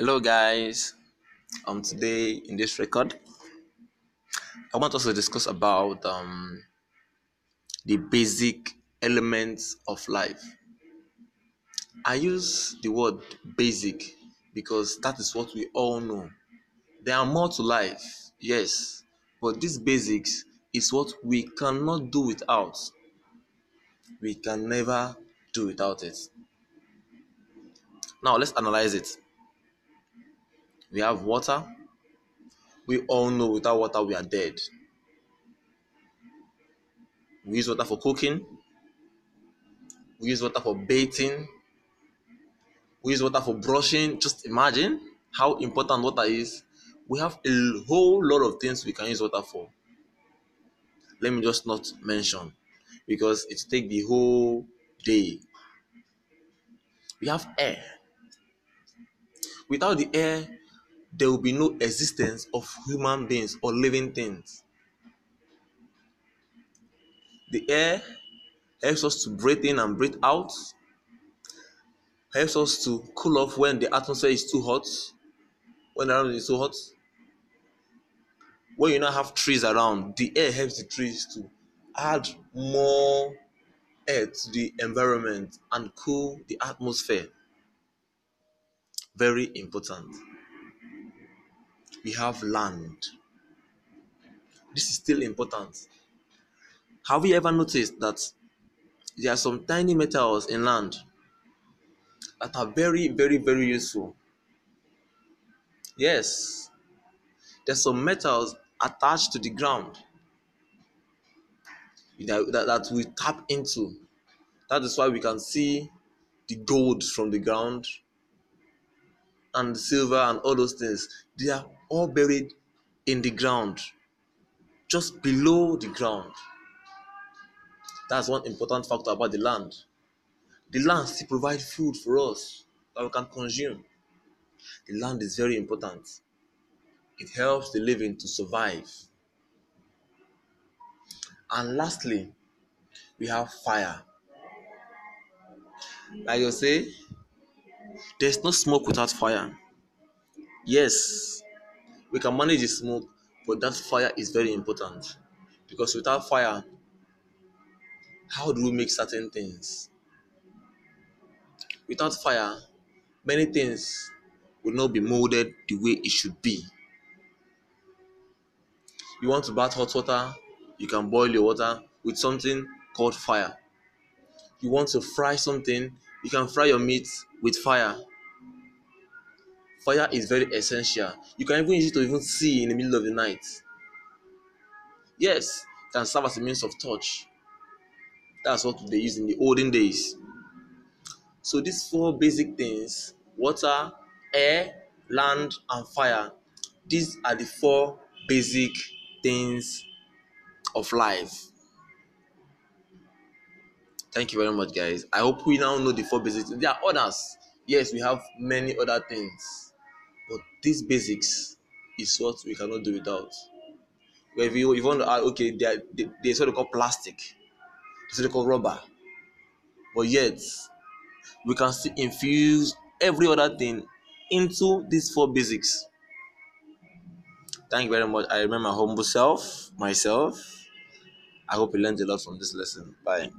Hello, guys. Um, today in this record, I want us to discuss about um the basic elements of life. I use the word basic because that is what we all know. There are more to life, yes, but these basics is what we cannot do without. We can never do without it. Now let's analyze it. We have water. We all know without water we are dead. We use water for cooking. We use water for bathing. We use water for brushing. Just imagine how important water is. We have a whole lot of things we can use water for. Let me just not mention because it take the whole day. We have air. Without the air, there will be no existence of human beings or living things. The air helps us to breathe in and breathe out, helps us to cool off when the atmosphere is too hot, when the atmosphere is too hot. When you now have trees around, the air helps the trees to add more air to the environment and cool the atmosphere. Very important we have land. This is still important. Have you ever noticed that there are some tiny metals in land that are very, very, very useful? Yes, there's some metals attached to the ground that, that, that we tap into. That is why we can see the gold from the ground and silver and all those things. They are all buried in the ground, just below the ground. That's one important factor about the land. The land still provides food for us that we can consume. The land is very important. It helps the living to survive. And lastly, we have fire. Like you say, there's no smoke without fire. Yes, we can manage the smoke, but that fire is very important because without fire, how do we make certain things? Without fire, many things will not be molded the way it should be. You want to bath hot water, you can boil your water with something called fire. You want to fry something, you can fry your meat with fire. Fire is very essential. You can even use it to even see in the middle of the night. Yes, it can serve as a means of touch. That's what they used in the olden days. So these four basic things, water, air, land, and fire, these are the four basic things of life. Thank you very much, guys. I hope we now know the four basics. There are others. Yes, we have many other things but these basics is what we cannot do without. But if you, if you want to add, okay, they are, they, they call plastic, they sort of call rubber, but yet we can still infuse every other thing into these four basics. Thank you very much. I remember my humble self, myself. I hope you learned a lot from this lesson. Bye.